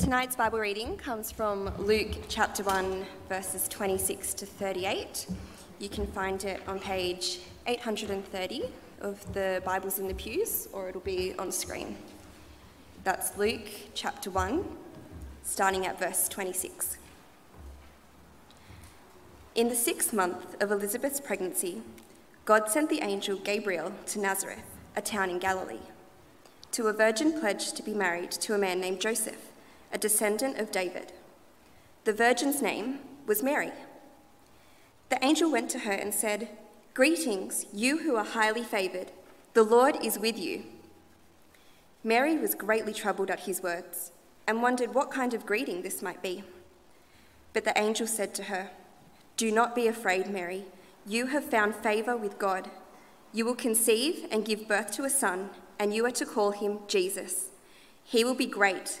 Tonight's Bible reading comes from Luke chapter 1, verses 26 to 38. You can find it on page 830 of the Bibles in the pews, or it'll be on screen. That's Luke chapter 1, starting at verse 26. In the sixth month of Elizabeth's pregnancy, God sent the angel Gabriel to Nazareth, a town in Galilee, to a virgin pledged to be married to a man named Joseph, a descendant of David. The virgin's name was Mary. The angel went to her and said, Greetings, you who are highly favored. The Lord is with you. Mary was greatly troubled at his words and wondered what kind of greeting this might be. But the angel said to her, Do not be afraid, Mary you have found favor with God. You will conceive and give birth to a son, and you are to call him Jesus. He will be great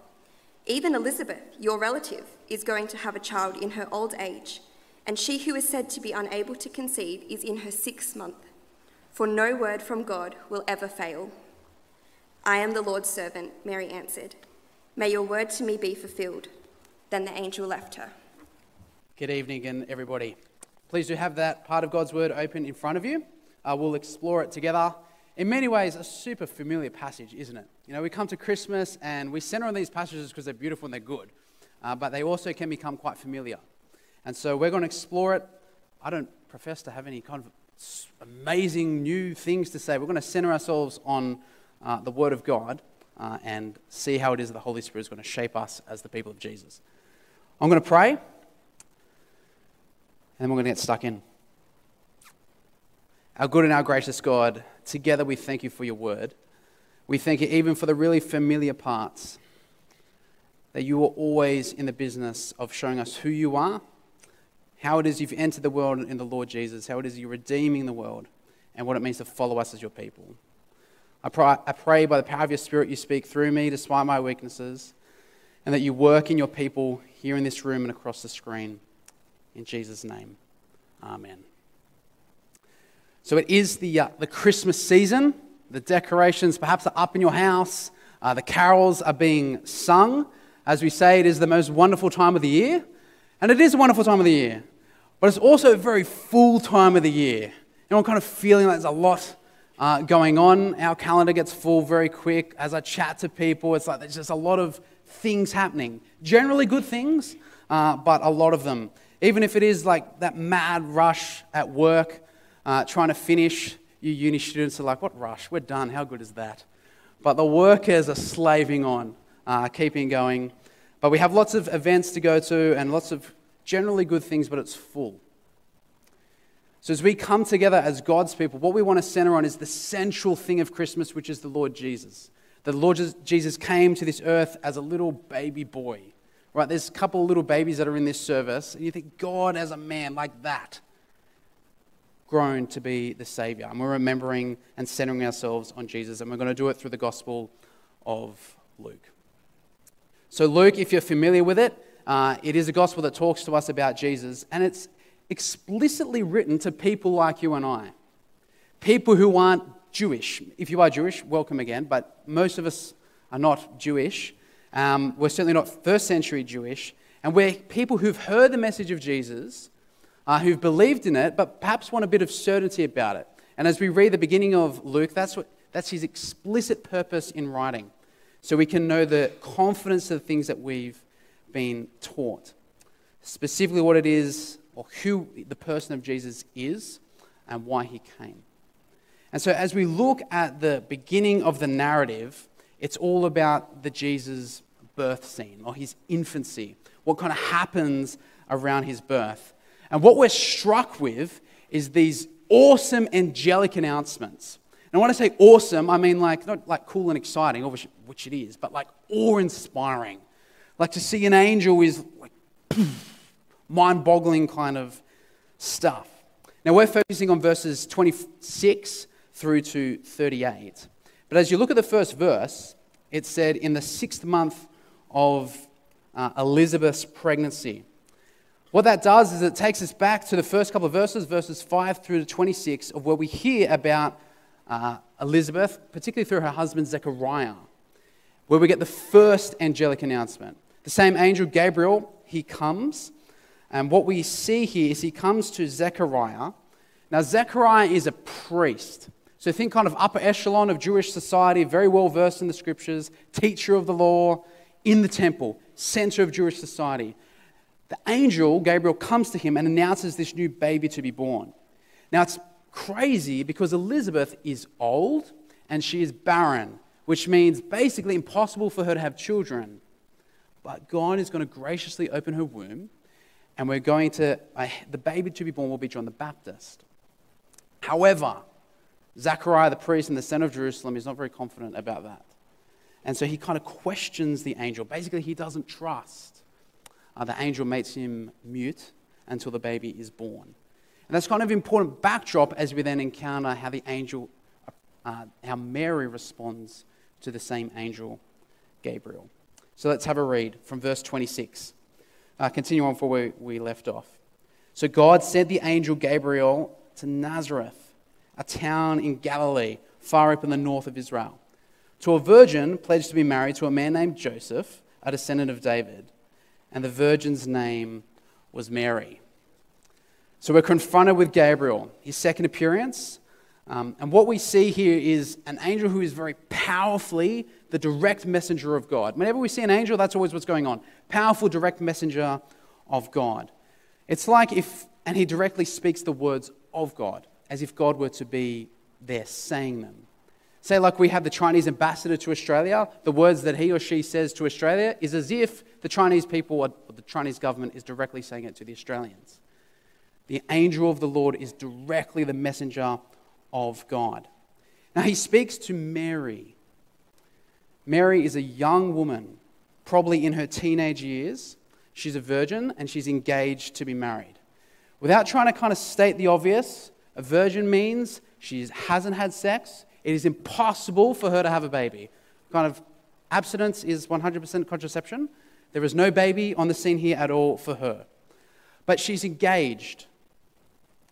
Even Elizabeth, your relative, is going to have a child in her old age, and she who is said to be unable to conceive is in her sixth month. For no word from God will ever fail. I am the Lord's servant, Mary answered. May your word to me be fulfilled. Then the angel left her. Good evening and everybody. Please do have that part of God's word open in front of you. Uh, we'll explore it together. In many ways, a super familiar passage, isn't it? You know, we come to Christmas and we center on these passages because they're beautiful and they're good, uh, but they also can become quite familiar. And so we're going to explore it. I don't profess to have any kind of amazing new things to say. We're going to center ourselves on uh, the Word of God uh, and see how it is that the Holy Spirit is going to shape us as the people of Jesus. I'm going to pray, and then we're going to get stuck in. Our good and our gracious God, together we thank you for your word. We thank you even for the really familiar parts, that you are always in the business of showing us who you are, how it is you've entered the world in the Lord Jesus, how it is you're redeeming the world, and what it means to follow us as your people. I pray, I pray by the power of your Spirit you speak through me despite my weaknesses, and that you work in your people here in this room and across the screen. In Jesus' name, amen. So it is the, uh, the Christmas season. The decorations perhaps are up in your house. Uh, the carols are being sung. As we say, it is the most wonderful time of the year. And it is a wonderful time of the year. But it's also a very full time of the year. You know, I'm kind of feeling like there's a lot uh, going on. Our calendar gets full very quick. As I chat to people, it's like there's just a lot of things happening. Generally good things, uh, but a lot of them. Even if it is like that mad rush at work, uh, trying to finish. You uni students are like, what rush? We're done. How good is that? But the workers are slaving on, uh, keeping going. But we have lots of events to go to and lots of generally good things, but it's full. So, as we come together as God's people, what we want to center on is the central thing of Christmas, which is the Lord Jesus. The Lord Jesus came to this earth as a little baby boy. Right? There's a couple of little babies that are in this service, and you think, God as a man like that grown to be the Savior. And we're remembering and centering ourselves on Jesus. And we're going to do it through the Gospel of Luke. So, Luke, if you're familiar with it, uh, it is a gospel that talks to us about Jesus. And it's explicitly written to people like you and I. People who aren't Jewish. If you are Jewish, welcome again. But most of us are not Jewish. Um, we're certainly not first century Jewish. And we're people who've heard the message of Jesus uh, who've believed in it, but perhaps want a bit of certainty about it. And as we read the beginning of Luke, that's, what, that's his explicit purpose in writing. So we can know the confidence of the things that we've been taught. Specifically, what it is, or who the person of Jesus is, and why he came. And so, as we look at the beginning of the narrative, it's all about the Jesus birth scene or his infancy, what kind of happens around his birth. And what we're struck with is these awesome angelic announcements. And when I say awesome, I mean like not like cool and exciting, which, it is, but like awe-inspiring. Like to see an angel is like mind boggling kind of stuff. Now, we're focusing on verses 26 through to 38. But as you look at the first verse, it said, in the sixth month of uh, Elizabeth's pregnancy. What that does is it takes us back to the first couple of verses, verses 5 through to 26, of where we hear about uh, Elizabeth, particularly through her husband Zechariah, where we get the first angelic announcement. The same angel, Gabriel, he comes, and what we see here is he comes to Zechariah. Now, Zechariah is a priest. So think kind of upper echelon of Jewish society, very well versed in the scriptures, teacher of the law, in the temple, center of Jewish society. The angel, Gabriel, comes to him and announces this new baby to be born. Now, it's crazy because Elizabeth is old and she is barren, which means basically impossible for her to have children. But God is going to graciously open her womb, and we're going to, uh, the baby to be born will be John the Baptist. However, Zechariah, the priest in the center of Jerusalem, is not very confident about that. And so he kind of questions the angel. Basically, he doesn't trust. Uh, the angel makes him mute until the baby is born. And that's kind of important backdrop as we then encounter how the angel, uh, how Mary responds to the same angel, Gabriel. So let's have a read from verse 26. Uh, continue on from where we left off. So God sent the angel Gabriel to Nazareth, a town in Galilee, far up in the north of Israel to a virgin pledged to be married to a man named Joseph, a descendant of David, and the virgin's name was Mary. So we're confronted with Gabriel, his second appearance. Um, and what we see here is an angel who is very powerfully the direct messenger of God. Whenever we see an angel, that's always what's going on. Powerful, direct messenger of God. It's like if, and he directly speaks the words of God, as if God were to be there saying them. Say, like we have the Chinese ambassador to Australia, the words that he or she says to Australia is as if the Chinese people or the Chinese government is directly saying it to the Australians. The angel of the Lord is directly the messenger of God. Now, he speaks to Mary. Mary is a young woman, probably in her teenage years. She's a virgin and she's engaged to be married. Without trying to kind of state the obvious, a virgin means she hasn't had sex, it is impossible for her to have a baby. Kind of abstinence is 100% contraception. There is no baby on the scene here at all for her. But she's engaged.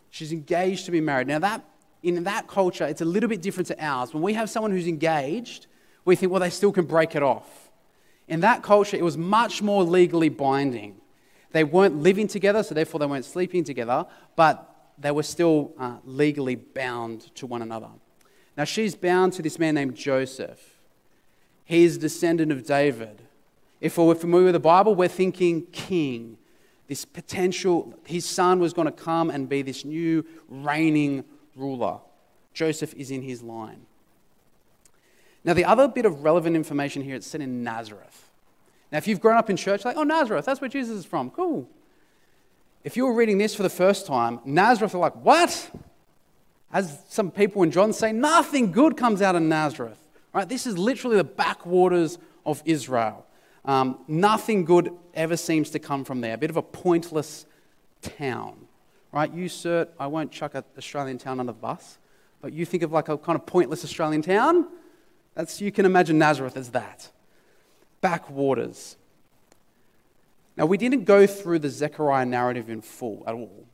She's engaged to be married. Now, that, in that culture, it's a little bit different to ours. When we have someone who's engaged, we think, well, they still can break it off. In that culture, it was much more legally binding. They weren't living together, so therefore they weren't sleeping together, but they were still uh, legally bound to one another. Now, she's bound to this man named Joseph. He's a descendant of David. If we're familiar with the Bible, we're thinking king. This potential, his son was going to come and be this new reigning ruler. Joseph is in his line. Now, the other bit of relevant information here, it's said in Nazareth. Now, if you've grown up in church, like, oh, Nazareth, that's where Jesus is from. Cool. If you were reading this for the first time, Nazareth are like, what? As some people in John say, nothing good comes out of Nazareth. Right? This is literally the backwaters of Israel. Um, nothing good ever seems to come from there. A bit of a pointless town. Right? You, sir, I won't chuck an Australian town under the bus, but you think of like a kind of pointless Australian town. That's, you can imagine Nazareth as that. Backwaters. Now, we didn't go through the Zechariah narrative in full at all.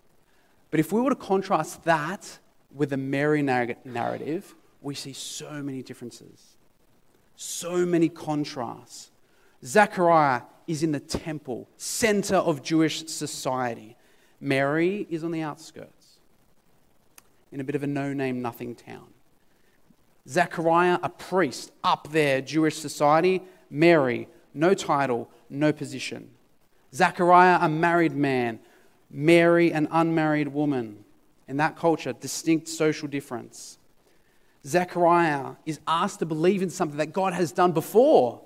But if we were to contrast that with the Mary narrative, we see so many differences, so many contrasts. Zechariah is in the temple, center of Jewish society. Mary is on the outskirts, in a bit of a no name, nothing town. Zechariah, a priest, up there, Jewish society. Mary, no title, no position. Zechariah, a married man. Mary, an unmarried woman in that culture, distinct social difference. Zechariah is asked to believe in something that God has done before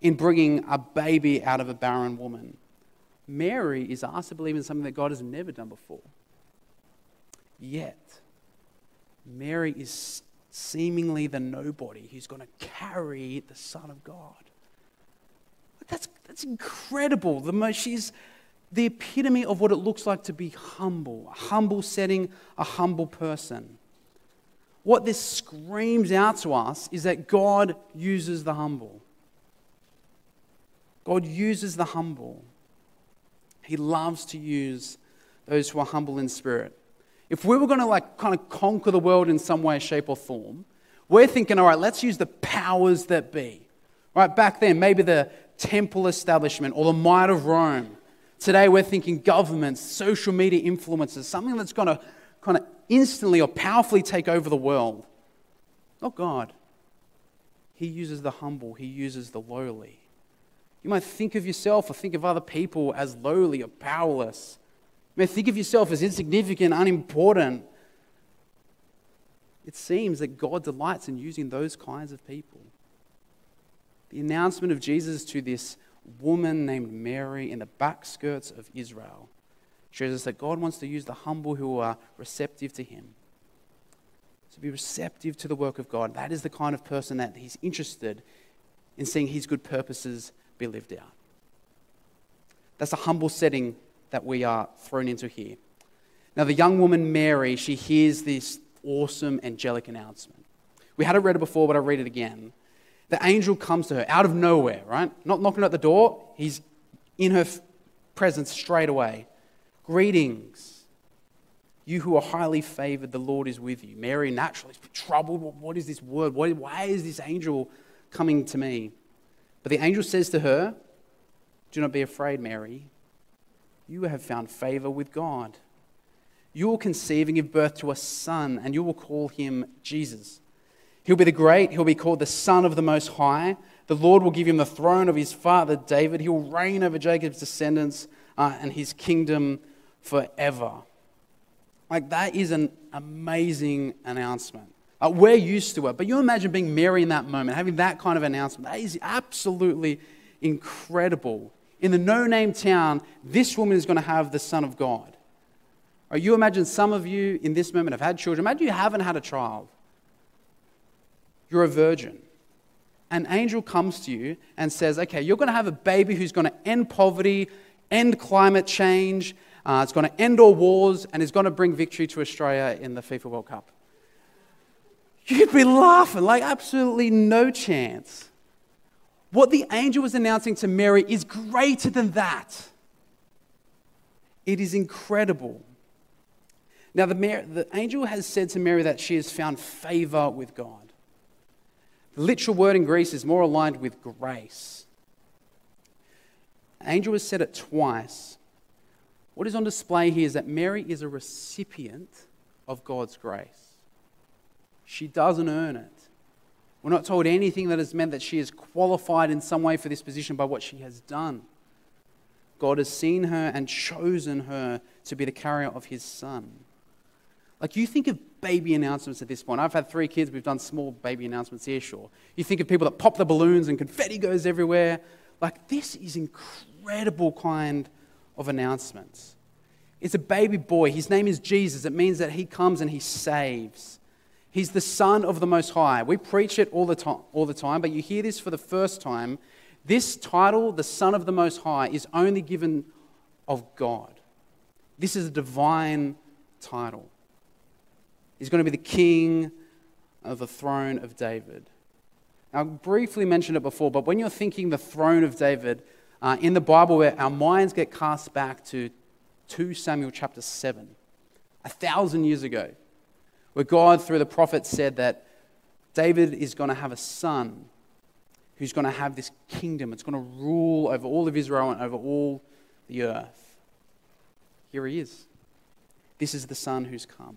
in bringing a baby out of a barren woman. Mary is asked to believe in something that God has never done before. Yet, Mary is seemingly the nobody who's going to carry the Son of God. That's, that's incredible. The most, she's the epitome of what it looks like to be humble, a humble setting, a humble person. What this screams out to us is that God uses the humble. God uses the humble. He loves to use those who are humble in spirit. If we were going to like kind of conquer the world in some way, shape, or form, we're thinking, all right, let's use the powers that be. Right back then, maybe the temple establishment or the might of Rome. Today, we're thinking governments, social media influencers, something that's going to kind of instantly or powerfully take over the world. Not God. He uses the humble, He uses the lowly. You might think of yourself or think of other people as lowly or powerless. You may think of yourself as insignificant, unimportant. It seems that God delights in using those kinds of people. The announcement of Jesus to this woman named Mary in the back skirts of Israel shows us that God wants to use the humble who are receptive to Him. To be receptive to the work of God. That is the kind of person that He's interested in seeing His good purposes be lived out. That's a humble setting that we are thrown into here. Now, the young woman Mary, she hears this awesome angelic announcement. We hadn't read it before, but I'll read it again. The angel comes to her out of nowhere, right? Not knocking at the door, he's in her presence straight away. Greetings, you who are highly favored, the Lord is with you. Mary naturally is troubled. What is this word? Why is this angel coming to me? But the angel says to her, Do not be afraid, Mary. You have found favor with God. You will conceive and give birth to a son, and you will call him Jesus. He'll be the great, he'll be called the Son of the Most High. The Lord will give him the throne of his father David. He will reign over Jacob's descendants uh, and his kingdom forever. Like, that is an amazing announcement. Uh, we're used to it, but you imagine being Mary in that moment, having that kind of announcement. That is absolutely incredible. In the no name town, this woman is going to have the Son of God. Or you imagine some of you in this moment have had children. Imagine you haven't had a child. You're a virgin. An angel comes to you and says, Okay, you're going to have a baby who's going to end poverty, end climate change, uh, it's going to end all wars, and is going to bring victory to Australia in the FIFA World Cup. You'd be laughing, like, absolutely no chance. What the angel was announcing to Mary is greater than that. It is incredible. Now, the, the angel has said to Mary that she has found favor with God. The literal word in Greece is more aligned with grace. angel has said it twice, what is on display here is that Mary is a recipient of God's grace. She doesn't earn it. We're not told anything that has meant that she is qualified in some way for this position by what she has done. God has seen her and chosen her to be the carrier of his son. Like you think of baby announcements at this point. I've had three kids, we've done small baby announcements here, sure. You think of people that pop the balloons and confetti goes everywhere. Like this is incredible kind of announcements. It's a baby boy. His name is Jesus. It means that he comes and he saves. He's the Son of the Most High. We preach it all the, time, all the time, but you hear this for the first time. This title, the Son of the Most High, is only given of God. This is a divine title. He's going to be the king of the throne of David. Now, I briefly mentioned it before, but when you're thinking the throne of David, uh, in the Bible, where our minds get cast back to 2 Samuel chapter 7, a thousand years ago, where God, through the prophet, said that David is going to have a son who's going to have this kingdom. It's going to rule over all of Israel and over all the earth. Here he is. This is the son who's come.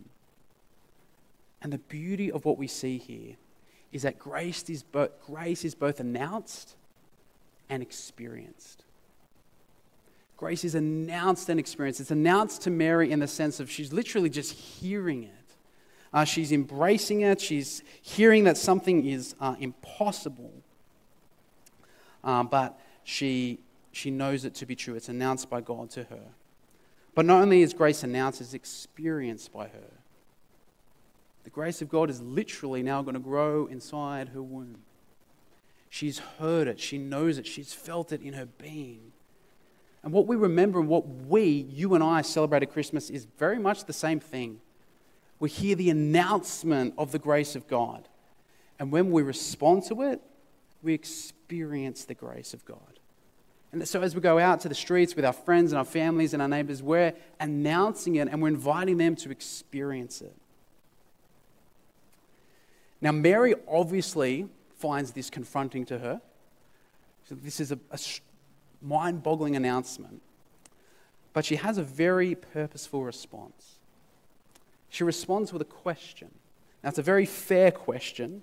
And the beauty of what we see here is that grace is, both, grace is both announced and experienced. Grace is announced and experienced. It's announced to Mary in the sense of she's literally just hearing it. Uh, she's embracing it. She's hearing that something is uh, impossible. Uh, but she, she knows it to be true. It's announced by God to her. But not only is grace announced, it's experienced by her. The grace of God is literally now going to grow inside her womb. She's heard it, she knows it, she's felt it in her being. And what we remember and what we, you and I, celebrate at Christmas is very much the same thing. We hear the announcement of the grace of God. And when we respond to it, we experience the grace of God. And so, as we go out to the streets with our friends and our families and our neighbors, we're announcing it and we're inviting them to experience it. Now, Mary obviously finds this confronting to her. So, this is a, a mind boggling announcement. But she has a very purposeful response. She responds with a question. Now, it's a very fair question.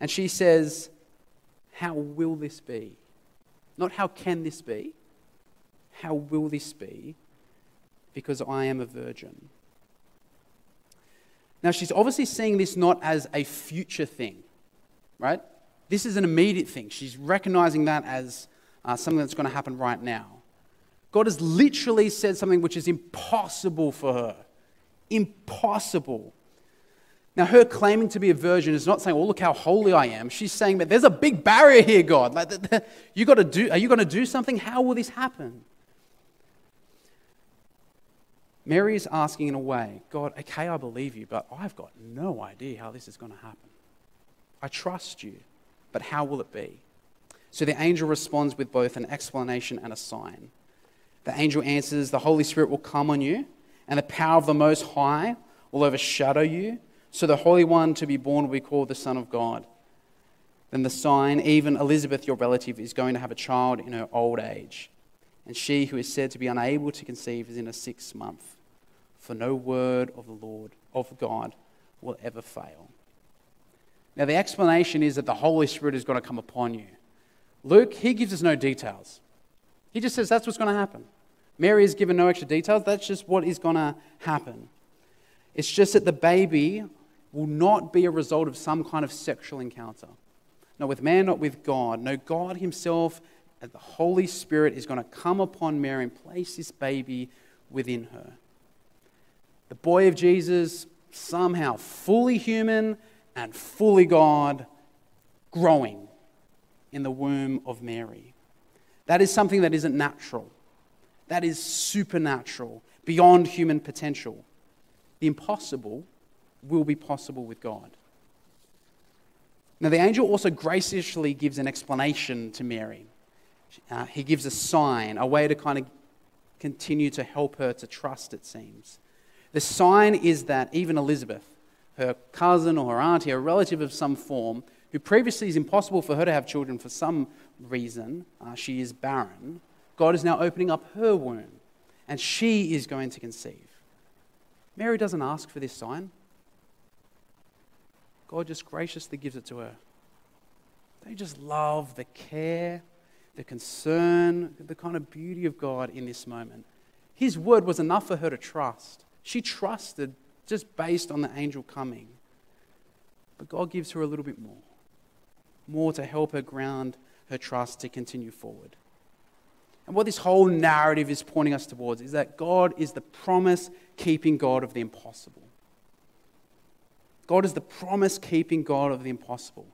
And she says, How will this be? Not how can this be? How will this be? Because I am a virgin. Now, she's obviously seeing this not as a future thing, right? This is an immediate thing. She's recognizing that as uh, something that's going to happen right now. God has literally said something which is impossible for her. Impossible. Now, her claiming to be a virgin is not saying, "Oh, look how holy I am." She's saying, "But there's a big barrier here, God. Like, you got to do. Are you going to do something? How will this happen?" Mary is asking in a way, God, okay, I believe you, but I've got no idea how this is going to happen. I trust you, but how will it be? So the angel responds with both an explanation and a sign. The angel answers, The Holy Spirit will come on you, and the power of the Most High will overshadow you. So the Holy One to be born will be called the Son of God. Then the sign, even Elizabeth, your relative, is going to have a child in her old age. And she who is said to be unable to conceive is in a sixth month. For no word of the Lord, of God, will ever fail. Now, the explanation is that the Holy Spirit is going to come upon you. Luke, he gives us no details. He just says that's what's going to happen. Mary is given no extra details. That's just what is going to happen. It's just that the baby will not be a result of some kind of sexual encounter. Not with man, not with God. No, God Himself the Holy Spirit is going to come upon Mary and place this baby within her. The boy of Jesus, somehow fully human and fully God, growing in the womb of Mary. That is something that isn't natural. That is supernatural, beyond human potential. The impossible will be possible with God. Now, the angel also graciously gives an explanation to Mary. Uh, he gives a sign, a way to kind of continue to help her to trust, it seems. The sign is that even Elizabeth, her cousin or her auntie, a relative of some form, who previously is impossible for her to have children for some reason, uh, she is barren, God is now opening up her womb and she is going to conceive. Mary doesn't ask for this sign, God just graciously gives it to her. They just love the care, the concern, the kind of beauty of God in this moment. His word was enough for her to trust. She trusted just based on the angel coming. But God gives her a little bit more more to help her ground her trust to continue forward. And what this whole narrative is pointing us towards is that God is the promise keeping God of the impossible. God is the promise keeping God of the impossible.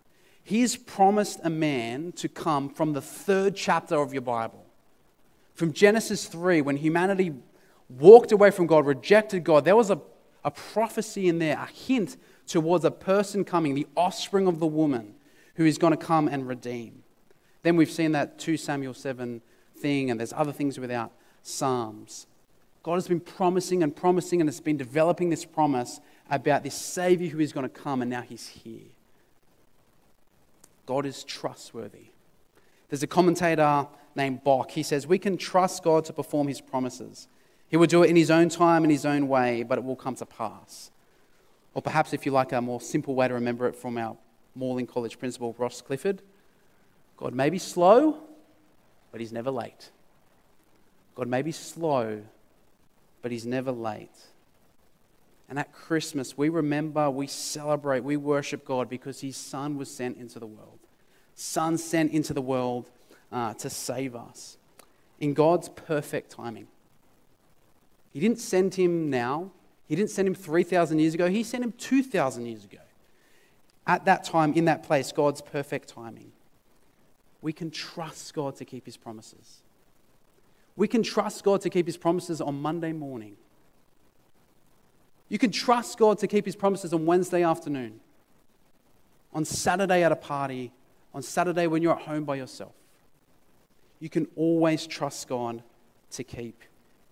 He's promised a man to come from the third chapter of your Bible. From Genesis 3, when humanity walked away from God, rejected God, there was a, a prophecy in there, a hint towards a person coming, the offspring of the woman, who is going to come and redeem. Then we've seen that 2 Samuel 7 thing, and there's other things without Psalms. God has been promising and promising and has been developing this promise about this Savior who is going to come, and now he's here. God is trustworthy. There's a commentator named Bock. He says, We can trust God to perform his promises. He will do it in his own time, in his own way, but it will come to pass. Or perhaps, if you like a more simple way to remember it from our Morling College principal Ross Clifford. God may be slow, but he's never late. God may be slow, but he's never late. And at Christmas, we remember, we celebrate, we worship God because his Son was sent into the world. Son sent into the world uh, to save us in God's perfect timing. He didn't send him now, he didn't send him 3,000 years ago, he sent him 2,000 years ago at that time, in that place, God's perfect timing. We can trust God to keep his promises. We can trust God to keep his promises on Monday morning. You can trust God to keep his promises on Wednesday afternoon, on Saturday at a party, on Saturday when you're at home by yourself. You can always trust God to keep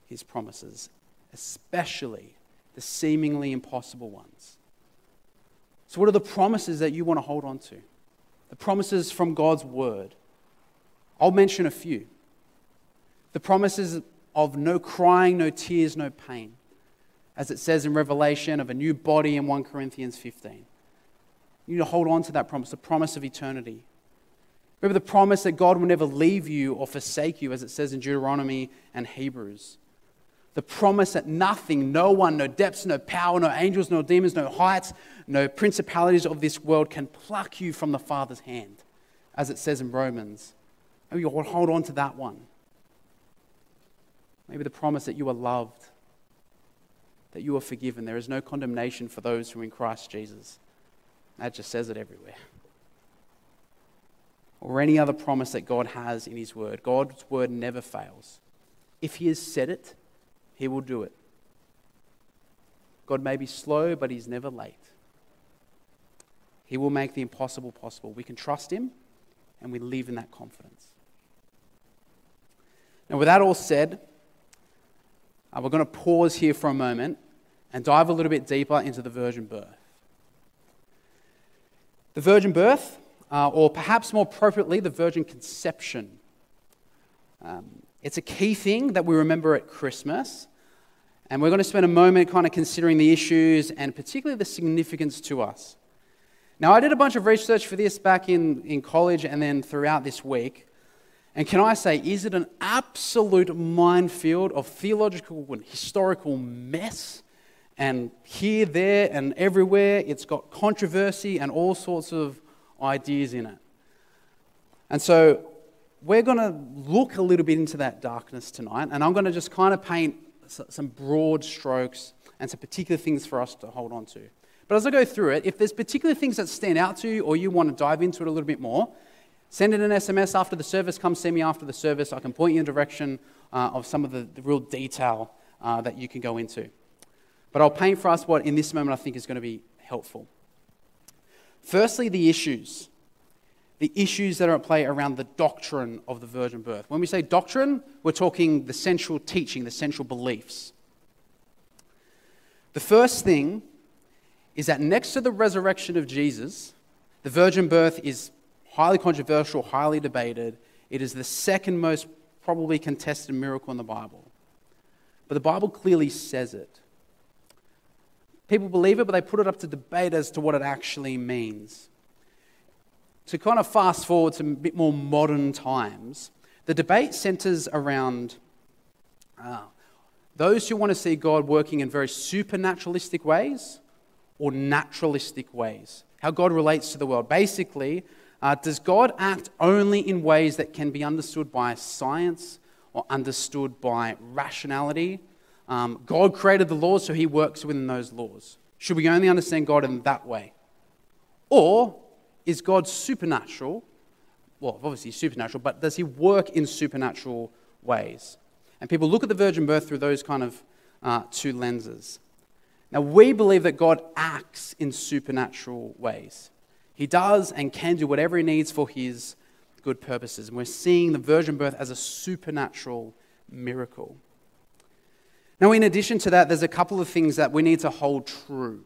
his promises, especially the seemingly impossible ones. So, what are the promises that you want to hold on to? The promises from God's word. I'll mention a few. The promises of no crying, no tears, no pain, as it says in Revelation, of a new body in 1 Corinthians 15. You need to hold on to that promise, the promise of eternity. Remember the promise that God will never leave you or forsake you, as it says in Deuteronomy and Hebrews. The promise that nothing, no one, no depths, no power, no angels, no demons, no heights, no principalities of this world can pluck you from the Father's hand, as it says in Romans. Maybe you'll hold on to that one. Maybe the promise that you are loved, that you are forgiven. There is no condemnation for those who are in Christ Jesus. That just says it everywhere. Or any other promise that God has in His Word. God's Word never fails. If He has said it, He will do it. God may be slow, but He's never late. He will make the impossible possible. We can trust Him and we live in that confidence. Now, with that all said, uh, we're going to pause here for a moment and dive a little bit deeper into the virgin birth. The virgin birth, uh, or perhaps more appropriately, the virgin conception. Um, it's a key thing that we remember at Christmas. And we're going to spend a moment kind of considering the issues and particularly the significance to us. Now, I did a bunch of research for this back in, in college and then throughout this week. And can I say, is it an absolute minefield of theological and historical mess? And here, there, and everywhere, it's got controversy and all sorts of ideas in it. And so, we're going to look a little bit into that darkness tonight, and I'm going to just kind of paint some broad strokes and some particular things for us to hold on to. But as I go through it, if there's particular things that stand out to you or you want to dive into it a little bit more, send it an SMS after the service. Come see me after the service. I can point you in the direction uh, of some of the, the real detail uh, that you can go into. But I'll paint for us what in this moment I think is going to be helpful. Firstly, the issues. The issues that are at play around the doctrine of the virgin birth. When we say doctrine, we're talking the central teaching, the central beliefs. The first thing is that next to the resurrection of Jesus, the virgin birth is highly controversial, highly debated. It is the second most probably contested miracle in the Bible. But the Bible clearly says it. People believe it, but they put it up to debate as to what it actually means. To kind of fast forward to a bit more modern times, the debate centers around uh, those who want to see God working in very supernaturalistic ways or naturalistic ways, how God relates to the world. Basically, uh, does God act only in ways that can be understood by science or understood by rationality? Um, God created the laws, so he works within those laws. Should we only understand God in that way? Or is God supernatural? Well, obviously, supernatural, but does he work in supernatural ways? And people look at the virgin birth through those kind of uh, two lenses. Now, we believe that God acts in supernatural ways. He does and can do whatever he needs for his good purposes. And we're seeing the virgin birth as a supernatural miracle. Now, in addition to that, there's a couple of things that we need to hold true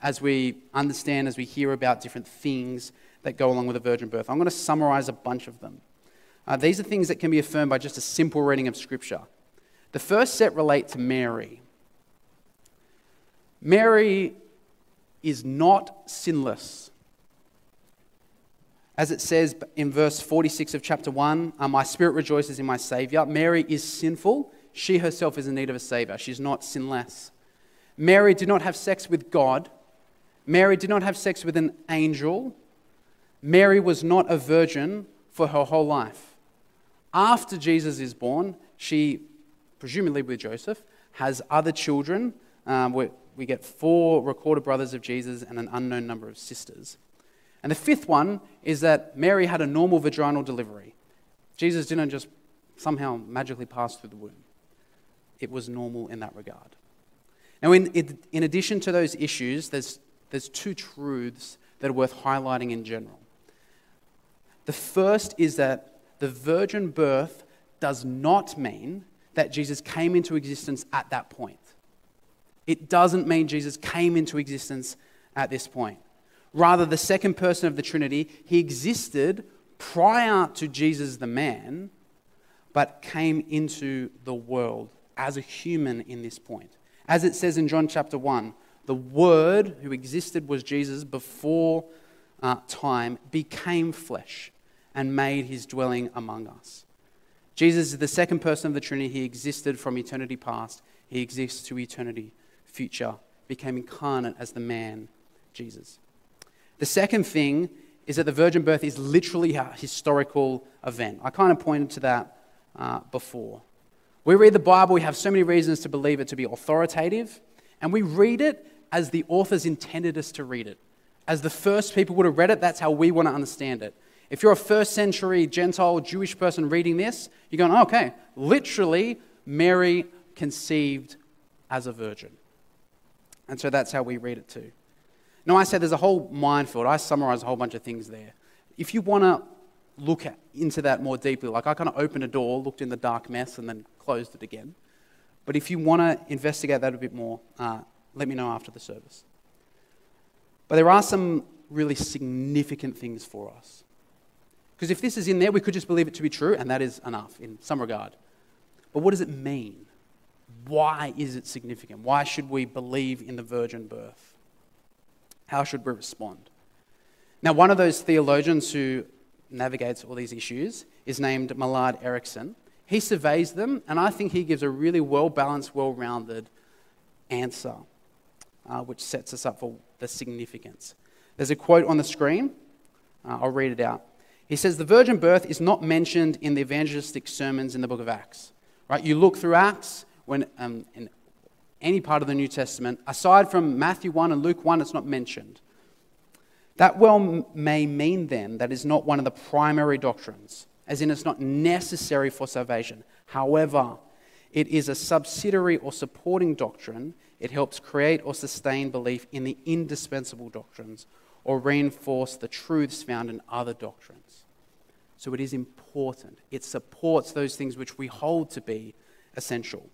as we understand, as we hear about different things that go along with the virgin birth. I'm going to summarize a bunch of them. Uh, these are things that can be affirmed by just a simple reading of Scripture. The first set relate to Mary. Mary is not sinless. As it says in verse 46 of chapter 1, uh, my spirit rejoices in my Savior. Mary is sinful. She herself is in need of a Savior. She's not sinless. Mary did not have sex with God. Mary did not have sex with an angel. Mary was not a virgin for her whole life. After Jesus is born, she, presumably with Joseph, has other children. Um, we get four recorded brothers of Jesus and an unknown number of sisters. And the fifth one is that Mary had a normal vaginal delivery. Jesus didn't just somehow magically pass through the womb. It was normal in that regard. Now, in, in addition to those issues, there's, there's two truths that are worth highlighting in general. The first is that the virgin birth does not mean that Jesus came into existence at that point. It doesn't mean Jesus came into existence at this point. Rather, the second person of the Trinity, he existed prior to Jesus the man, but came into the world as a human in this point. As it says in John chapter 1, the Word who existed was Jesus before uh, time, became flesh and made his dwelling among us. Jesus is the second person of the Trinity. He existed from eternity past, he exists to eternity future, became incarnate as the man, Jesus. The second thing is that the virgin birth is literally a historical event. I kind of pointed to that uh, before. We read the Bible, we have so many reasons to believe it to be authoritative, and we read it as the authors intended us to read it. As the first people would have read it, that's how we want to understand it. If you're a first century Gentile Jewish person reading this, you're going, oh, okay, literally, Mary conceived as a virgin. And so that's how we read it too. Now, I said there's a whole minefield. I summarize a whole bunch of things there. If you want to look at, into that more deeply, like I kind of opened a door, looked in the dark mess, and then closed it again. But if you want to investigate that a bit more, uh, let me know after the service. But there are some really significant things for us. Because if this is in there, we could just believe it to be true, and that is enough in some regard. But what does it mean? Why is it significant? Why should we believe in the virgin birth? How should we respond? Now, one of those theologians who navigates all these issues is named Millard Erickson. He surveys them, and I think he gives a really well balanced, well rounded answer, uh, which sets us up for the significance. There's a quote on the screen. Uh, I'll read it out. He says, The virgin birth is not mentioned in the evangelistic sermons in the book of Acts. Right? You look through Acts, when um, in any part of the New Testament, aside from Matthew 1 and Luke 1, it's not mentioned. That well may mean then that is not one of the primary doctrines, as in it's not necessary for salvation. However, it is a subsidiary or supporting doctrine. It helps create or sustain belief in the indispensable doctrines or reinforce the truths found in other doctrines. So it is important. It supports those things which we hold to be essential.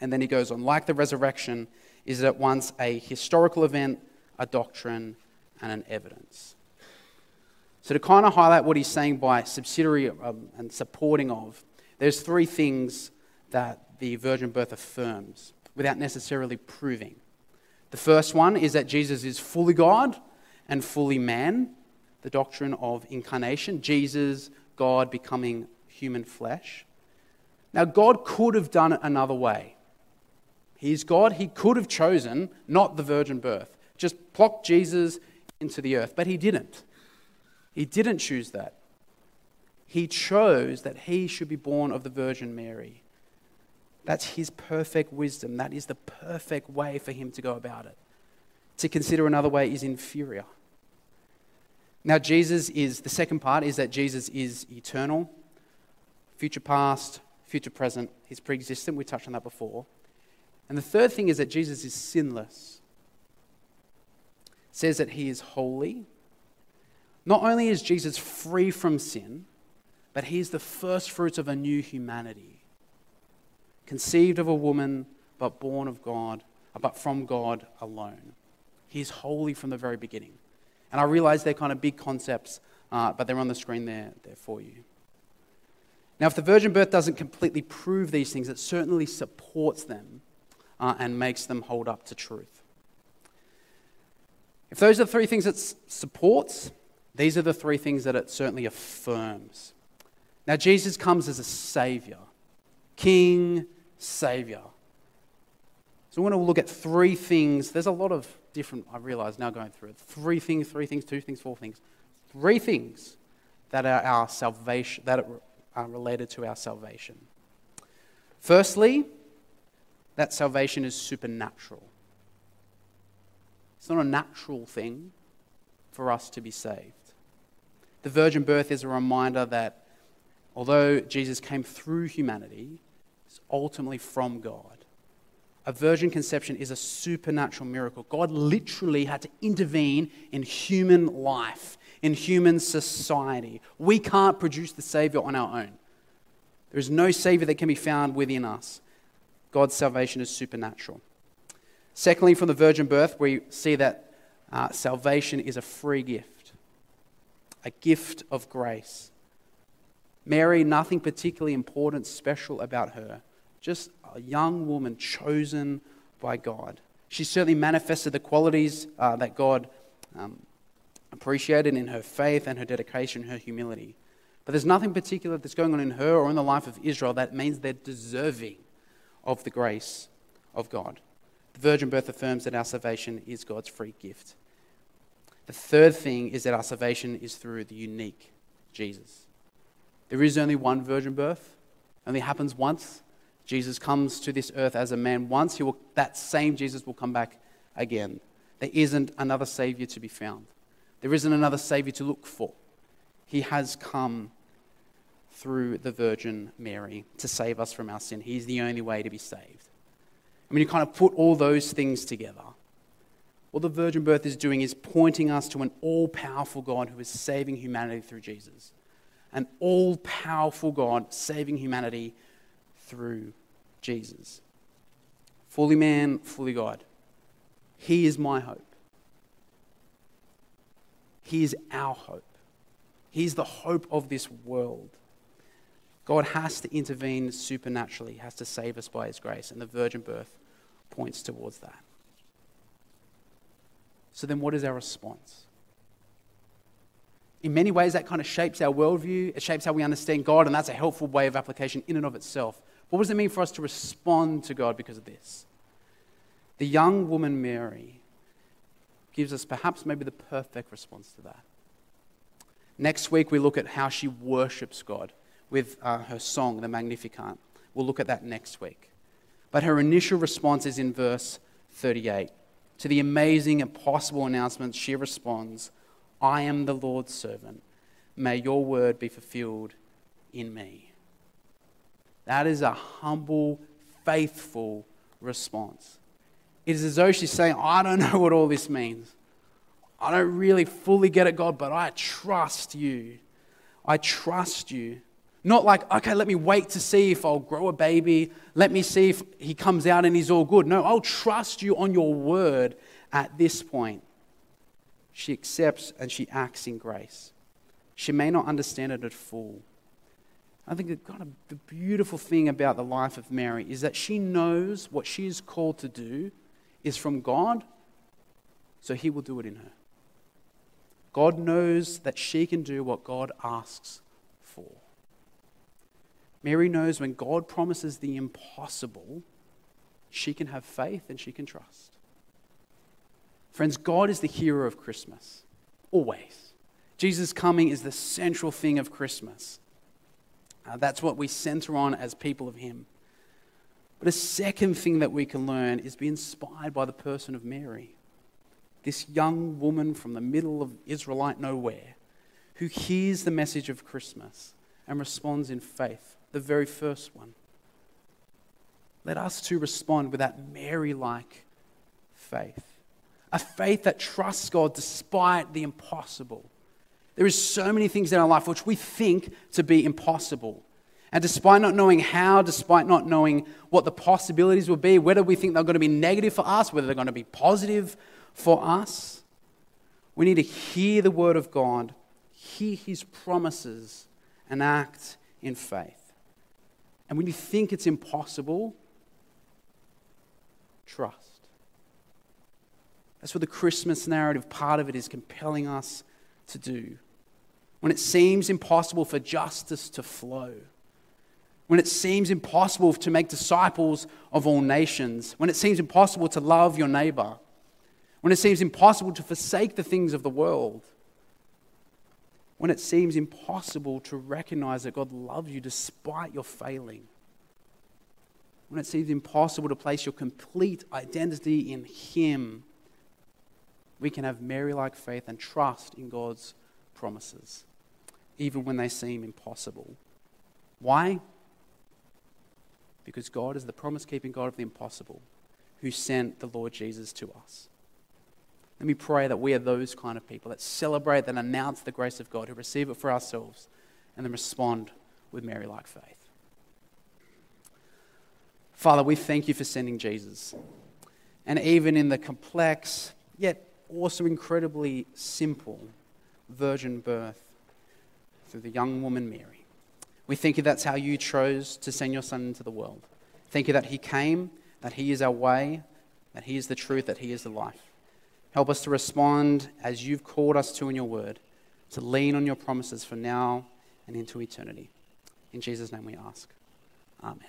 And then he goes on, like the resurrection, is it at once a historical event, a doctrine, and an evidence. So, to kind of highlight what he's saying by subsidiary um, and supporting of, there's three things that the virgin birth affirms without necessarily proving. The first one is that Jesus is fully God and fully man, the doctrine of incarnation, Jesus, God becoming human flesh. Now, God could have done it another way. He's God. He could have chosen not the virgin birth, just plopped Jesus into the earth, but he didn't. He didn't choose that. He chose that he should be born of the Virgin Mary. That's his perfect wisdom. That is the perfect way for him to go about it. To consider another way is inferior. Now, Jesus is, the second part is that Jesus is eternal, future past, future present. He's pre existent. We touched on that before. And the third thing is that Jesus is sinless says that he is holy. Not only is Jesus free from sin, but he is the first fruits of a new humanity. Conceived of a woman, but born of God, but from God alone. He is holy from the very beginning. And I realize they're kind of big concepts, uh, but they're on the screen there, there for you. Now, if the virgin birth doesn't completely prove these things, it certainly supports them uh, and makes them hold up to truth. If those are the three things it supports, these are the three things that it certainly affirms. Now, Jesus comes as a savior, king, savior. So, we want to look at three things. There's a lot of different, I realize now going through it. Three things, three things, two things, four things. Three things that are our salvation, that are related to our salvation. Firstly, that salvation is supernatural. It's not a natural thing for us to be saved. The virgin birth is a reminder that although Jesus came through humanity, is ultimately from God. A virgin conception is a supernatural miracle. God literally had to intervene in human life, in human society. We can't produce the Savior on our own. There is no Savior that can be found within us. God's salvation is supernatural. Secondly, from the virgin birth, we see that uh, salvation is a free gift, a gift of grace. Mary, nothing particularly important, special about her, just a young woman chosen by God. She certainly manifested the qualities uh, that God um, appreciated in her faith and her dedication, her humility. But there's nothing particular that's going on in her or in the life of Israel that means they're deserving of the grace of God. The virgin birth affirms that our salvation is God's free gift. The third thing is that our salvation is through the unique Jesus. There is only one virgin birth, only happens once. Jesus comes to this earth as a man once. He will, that same Jesus will come back again. There isn't another Savior to be found, there isn't another Savior to look for. He has come through the Virgin Mary to save us from our sin. He's the only way to be saved. Mean, you kind of put all those things together. What the virgin birth is doing is pointing us to an all powerful God who is saving humanity through Jesus. An all powerful God saving humanity through Jesus. Fully man, fully God. He is my hope. He is our hope. He is the hope of this world. God has to intervene supernaturally, has to save us by his grace, and the virgin birth points towards that. So, then what is our response? In many ways, that kind of shapes our worldview. It shapes how we understand God, and that's a helpful way of application in and of itself. What does it mean for us to respond to God because of this? The young woman Mary gives us perhaps maybe the perfect response to that. Next week, we look at how she worships God with uh, her song, the Magnificat. We'll look at that next week. But her initial response is in verse 38. To the amazing and possible announcement, she responds, I am the Lord's servant. May your word be fulfilled in me. That is a humble, faithful response. It is as though she's saying, I don't know what all this means. I don't really fully get it, God, but I trust you. I trust you. Not like, okay, let me wait to see if I'll grow a baby. Let me see if he comes out and he's all good. No, I'll trust you on your word at this point. She accepts and she acts in grace. She may not understand it at full. I think the, the beautiful thing about the life of Mary is that she knows what she is called to do is from God, so he will do it in her. God knows that she can do what God asks for. Mary knows when God promises the impossible, she can have faith and she can trust. Friends, God is the hero of Christmas, always. Jesus' coming is the central thing of Christmas. Uh, that's what we center on as people of Him. But a second thing that we can learn is be inspired by the person of Mary, this young woman from the middle of Israelite nowhere who hears the message of Christmas and responds in faith the very first one. Let us too respond with that Mary like faith. A faith that trusts God despite the impossible. There is so many things in our life which we think to be impossible. And despite not knowing how, despite not knowing what the possibilities will be, whether we think they're going to be negative for us, whether they're going to be positive for us, we need to hear the word of God, hear his promises, and act in faith. And when you think it's impossible, trust. That's what the Christmas narrative part of it is compelling us to do. When it seems impossible for justice to flow, when it seems impossible to make disciples of all nations, when it seems impossible to love your neighbor, when it seems impossible to forsake the things of the world, when it seems impossible to recognize that God loves you despite your failing, when it seems impossible to place your complete identity in Him, we can have Mary like faith and trust in God's promises, even when they seem impossible. Why? Because God is the promise keeping God of the impossible who sent the Lord Jesus to us. Let me pray that we are those kind of people that celebrate and announce the grace of God, who receive it for ourselves, and then respond with Mary like faith. Father, we thank you for sending Jesus. And even in the complex, yet also incredibly simple virgin birth through the young woman Mary, we thank you that's how you chose to send your Son into the world. Thank you that He came, that He is our way, that He is the truth, that He is the life. Help us to respond as you've called us to in your word, to lean on your promises for now and into eternity. In Jesus' name we ask. Amen.